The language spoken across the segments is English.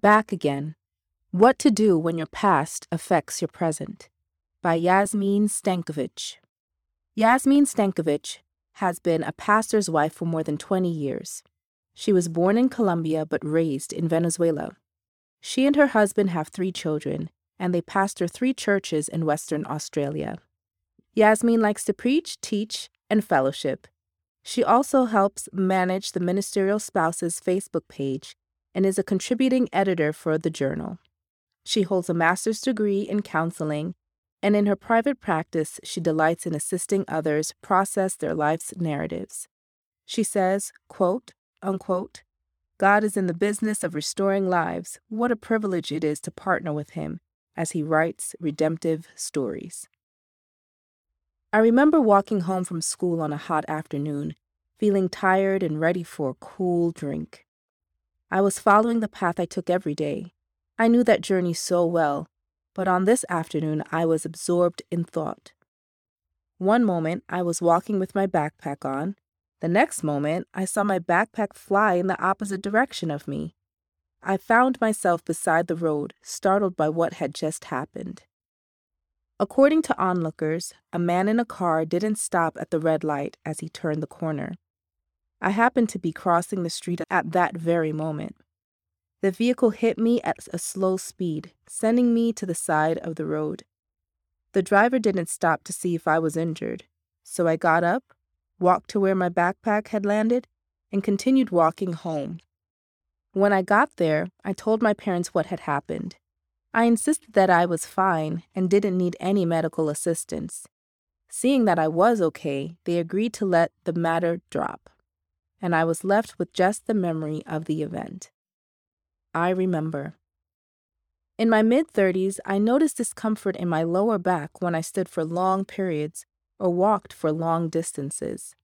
Back Again What to Do When Your Past Affects Your Present by Jasmin Stankovic. Jasmin Stankovic has been a pastor's wife for more than 20 years. She was born in Colombia but raised in Venezuela. She and her husband have three children, and they pastor three churches in Western Australia. Jasmin likes to preach, teach, and fellowship. She also helps manage the Ministerial Spouses Facebook page and is a contributing editor for the journal. She holds a master's degree in counseling, and in her private practice, she delights in assisting others process their life's narratives. She says, quote, unquote, God is in the business of restoring lives. What a privilege it is to partner with him as he writes redemptive stories. I remember walking home from school on a hot afternoon, feeling tired and ready for a cool drink. I was following the path I took every day. I knew that journey so well, but on this afternoon I was absorbed in thought. One moment I was walking with my backpack on. The next moment I saw my backpack fly in the opposite direction of me. I found myself beside the road, startled by what had just happened. According to onlookers, a man in a car didn't stop at the red light as he turned the corner. I happened to be crossing the street at that very moment. The vehicle hit me at a slow speed, sending me to the side of the road. The driver didn't stop to see if I was injured, so I got up, walked to where my backpack had landed, and continued walking home. When I got there, I told my parents what had happened. I insisted that I was fine and didn't need any medical assistance. Seeing that I was okay, they agreed to let the matter drop and I was left with just the memory of the event. I remember. In my mid 30s, I noticed discomfort in my lower back when I stood for long periods or walked for long distances.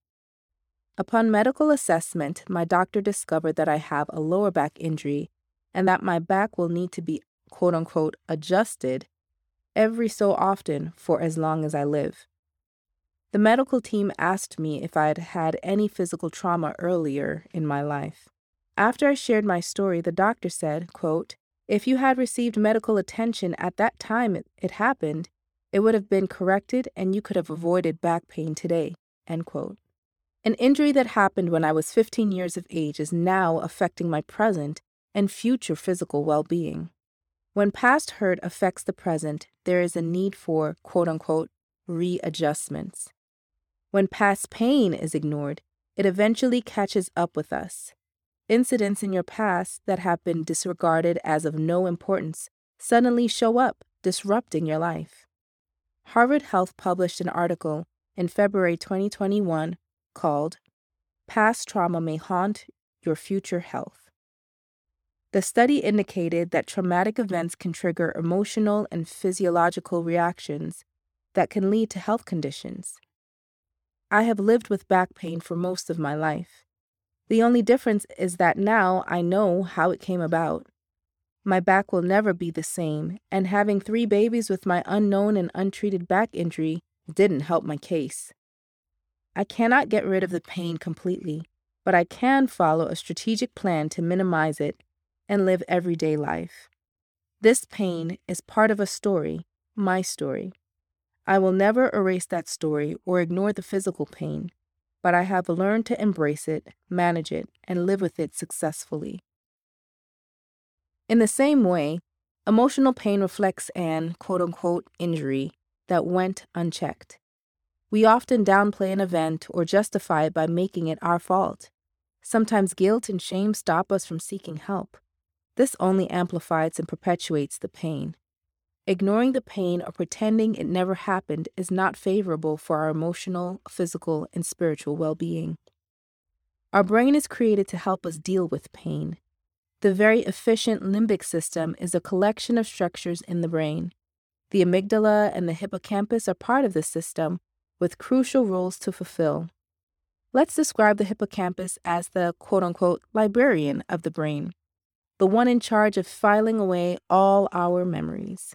Upon medical assessment, my doctor discovered that I have a lower back injury and that my back will need to be quote unquote adjusted every so often for as long as I live. The medical team asked me if I had had any physical trauma earlier in my life. After I shared my story, the doctor said, quote, If you had received medical attention at that time it, it happened, it would have been corrected and you could have avoided back pain today. End quote. An injury that happened when I was 15 years of age is now affecting my present and future physical well being. When past hurt affects the present, there is a need for quote unquote readjustments. When past pain is ignored, it eventually catches up with us. Incidents in your past that have been disregarded as of no importance suddenly show up, disrupting your life. Harvard Health published an article in February 2021 called Past Trauma May Haunt Your Future Health. The study indicated that traumatic events can trigger emotional and physiological reactions that can lead to health conditions. I have lived with back pain for most of my life. The only difference is that now I know how it came about. My back will never be the same, and having three babies with my unknown and untreated back injury didn't help my case. I cannot get rid of the pain completely, but I can follow a strategic plan to minimize it and live everyday life. This pain is part of a story, my story. I will never erase that story or ignore the physical pain, but I have learned to embrace it, manage it, and live with it successfully. In the same way, emotional pain reflects an quote unquote injury that went unchecked. We often downplay an event or justify it by making it our fault. Sometimes guilt and shame stop us from seeking help. This only amplifies and perpetuates the pain. Ignoring the pain or pretending it never happened is not favorable for our emotional, physical, and spiritual well being. Our brain is created to help us deal with pain. The very efficient limbic system is a collection of structures in the brain. The amygdala and the hippocampus are part of this system, with crucial roles to fulfill. Let's describe the hippocampus as the quote unquote librarian of the brain, the one in charge of filing away all our memories.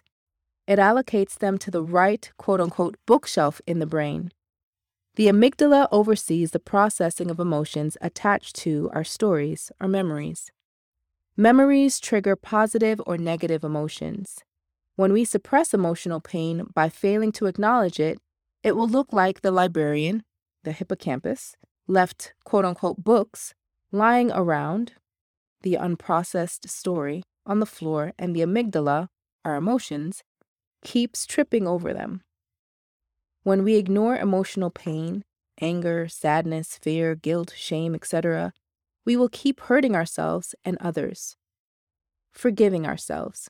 It allocates them to the right quote unquote bookshelf in the brain. The amygdala oversees the processing of emotions attached to our stories or memories. Memories trigger positive or negative emotions. When we suppress emotional pain by failing to acknowledge it, it will look like the librarian, the hippocampus, left quote unquote books lying around, the unprocessed story on the floor, and the amygdala, our emotions, keeps tripping over them. When we ignore emotional pain, anger, sadness, fear, guilt, shame, etc., we will keep hurting ourselves and others. Forgiving ourselves.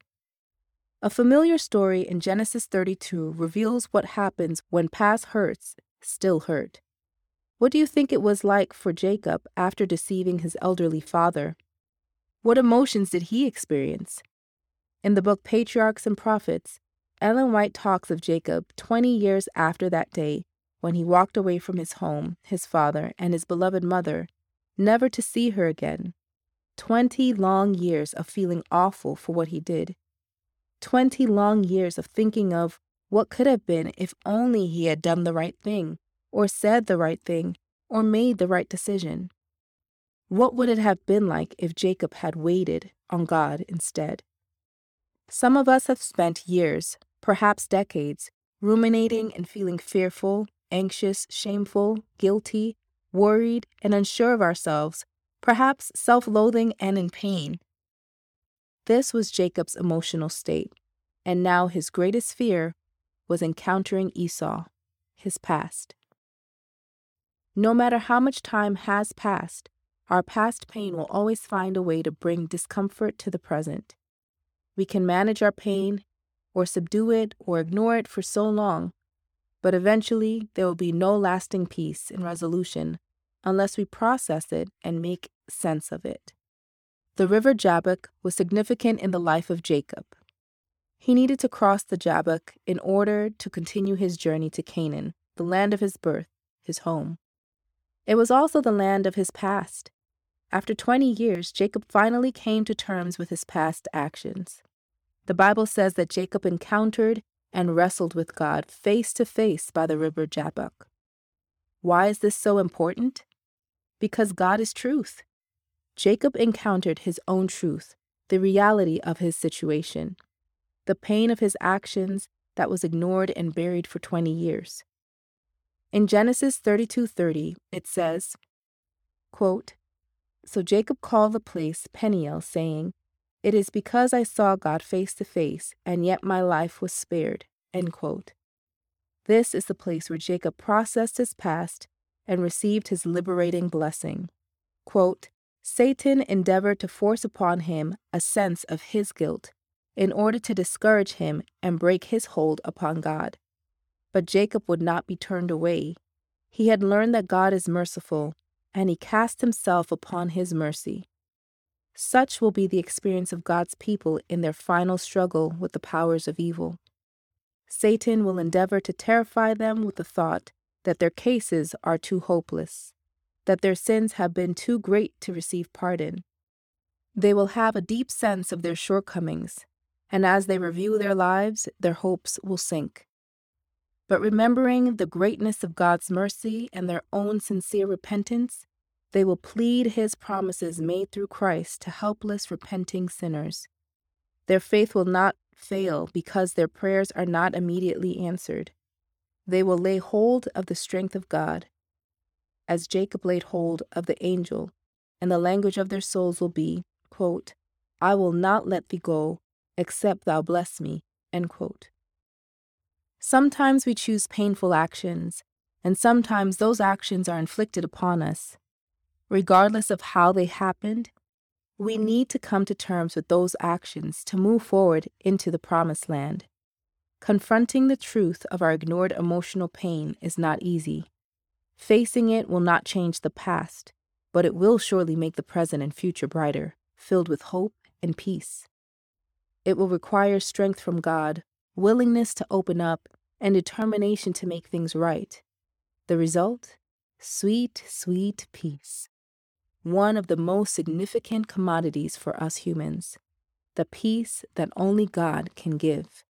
A familiar story in Genesis 32 reveals what happens when past hurts still hurt. What do you think it was like for Jacob after deceiving his elderly father? What emotions did he experience? In the book Patriarchs and Prophets, Ellen White talks of Jacob 20 years after that day when he walked away from his home, his father, and his beloved mother, never to see her again. 20 long years of feeling awful for what he did. 20 long years of thinking of what could have been if only he had done the right thing, or said the right thing, or made the right decision. What would it have been like if Jacob had waited on God instead? Some of us have spent years, perhaps decades, ruminating and feeling fearful, anxious, shameful, guilty, worried, and unsure of ourselves, perhaps self loathing and in pain. This was Jacob's emotional state, and now his greatest fear was encountering Esau, his past. No matter how much time has passed, our past pain will always find a way to bring discomfort to the present. We can manage our pain, or subdue it, or ignore it for so long, but eventually there will be no lasting peace and resolution unless we process it and make sense of it. The river Jabbok was significant in the life of Jacob. He needed to cross the Jabbok in order to continue his journey to Canaan, the land of his birth, his home. It was also the land of his past, after 20 years, Jacob finally came to terms with his past actions. The Bible says that Jacob encountered and wrestled with God face to face by the river Jabbok. Why is this so important? Because God is truth. Jacob encountered his own truth, the reality of his situation, the pain of his actions that was ignored and buried for 20 years. In Genesis 32:30, it says, quote, so Jacob called the place Peniel, saying, It is because I saw God face to face, and yet my life was spared. This is the place where Jacob processed his past and received his liberating blessing. Quote, Satan endeavored to force upon him a sense of his guilt in order to discourage him and break his hold upon God. But Jacob would not be turned away. He had learned that God is merciful and he cast himself upon his mercy. Such will be the experience of God's people in their final struggle with the powers of evil. Satan will endeavor to terrify them with the thought that their cases are too hopeless, that their sins have been too great to receive pardon. They will have a deep sense of their shortcomings, and as they review their lives, their hopes will sink. But remembering the greatness of God's mercy and their own sincere repentance, they will plead his promises made through Christ to helpless, repenting sinners. Their faith will not fail because their prayers are not immediately answered. They will lay hold of the strength of God, as Jacob laid hold of the angel, and the language of their souls will be, quote, I will not let thee go, except thou bless me. Sometimes we choose painful actions, and sometimes those actions are inflicted upon us. Regardless of how they happened, we need to come to terms with those actions to move forward into the promised land. Confronting the truth of our ignored emotional pain is not easy. Facing it will not change the past, but it will surely make the present and future brighter, filled with hope and peace. It will require strength from God, willingness to open up, and determination to make things right. The result? Sweet, sweet peace. One of the most significant commodities for us humans, the peace that only God can give.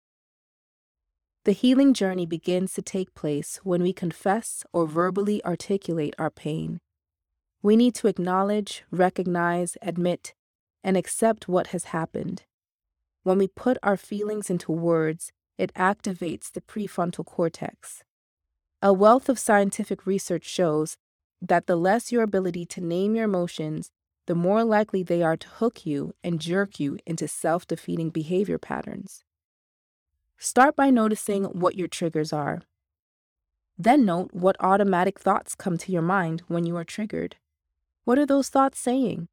The healing journey begins to take place when we confess or verbally articulate our pain. We need to acknowledge, recognize, admit, and accept what has happened. When we put our feelings into words, it activates the prefrontal cortex. A wealth of scientific research shows that the less your ability to name your emotions, the more likely they are to hook you and jerk you into self defeating behavior patterns. Start by noticing what your triggers are. Then note what automatic thoughts come to your mind when you are triggered. What are those thoughts saying?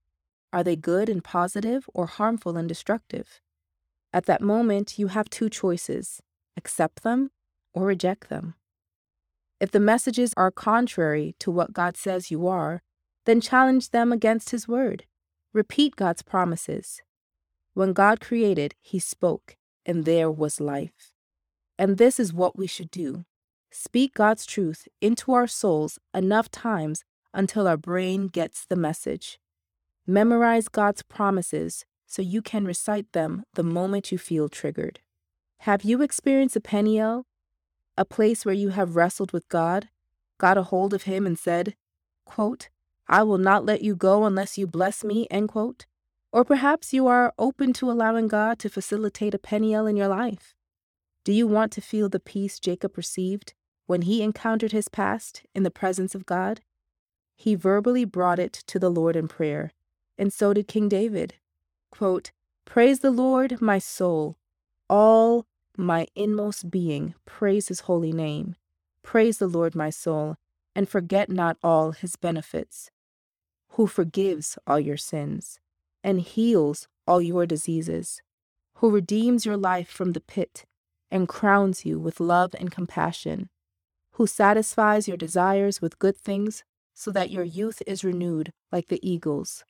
Are they good and positive or harmful and destructive? At that moment, you have two choices accept them or reject them. If the messages are contrary to what God says you are, then challenge them against His word. Repeat God's promises. When God created, He spoke, and there was life. And this is what we should do speak God's truth into our souls enough times until our brain gets the message. Memorize God's promises so you can recite them the moment you feel triggered. Have you experienced a Peniel, a place where you have wrestled with God, got a hold of Him, and said, quote, I will not let you go unless you bless me, end quote? Or perhaps you are open to allowing God to facilitate a Peniel in your life. Do you want to feel the peace Jacob received when he encountered his past in the presence of God? He verbally brought it to the Lord in prayer, and so did King David. Quote, Praise the Lord, my soul. All my inmost being, praise his holy name. Praise the Lord, my soul, and forget not all his benefits, who forgives all your sins and heals all your diseases, who redeems your life from the pit and crowns you with love and compassion, who satisfies your desires with good things so that your youth is renewed like the eagles.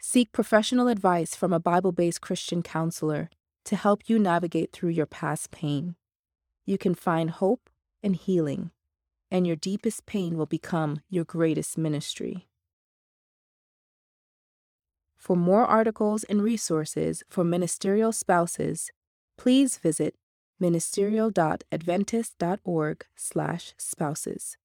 Seek professional advice from a Bible based Christian counselor to help you navigate through your past pain. You can find hope and healing, and your deepest pain will become your greatest ministry. For more articles and resources for ministerial spouses, please visit ministerial.adventist.org/spouses.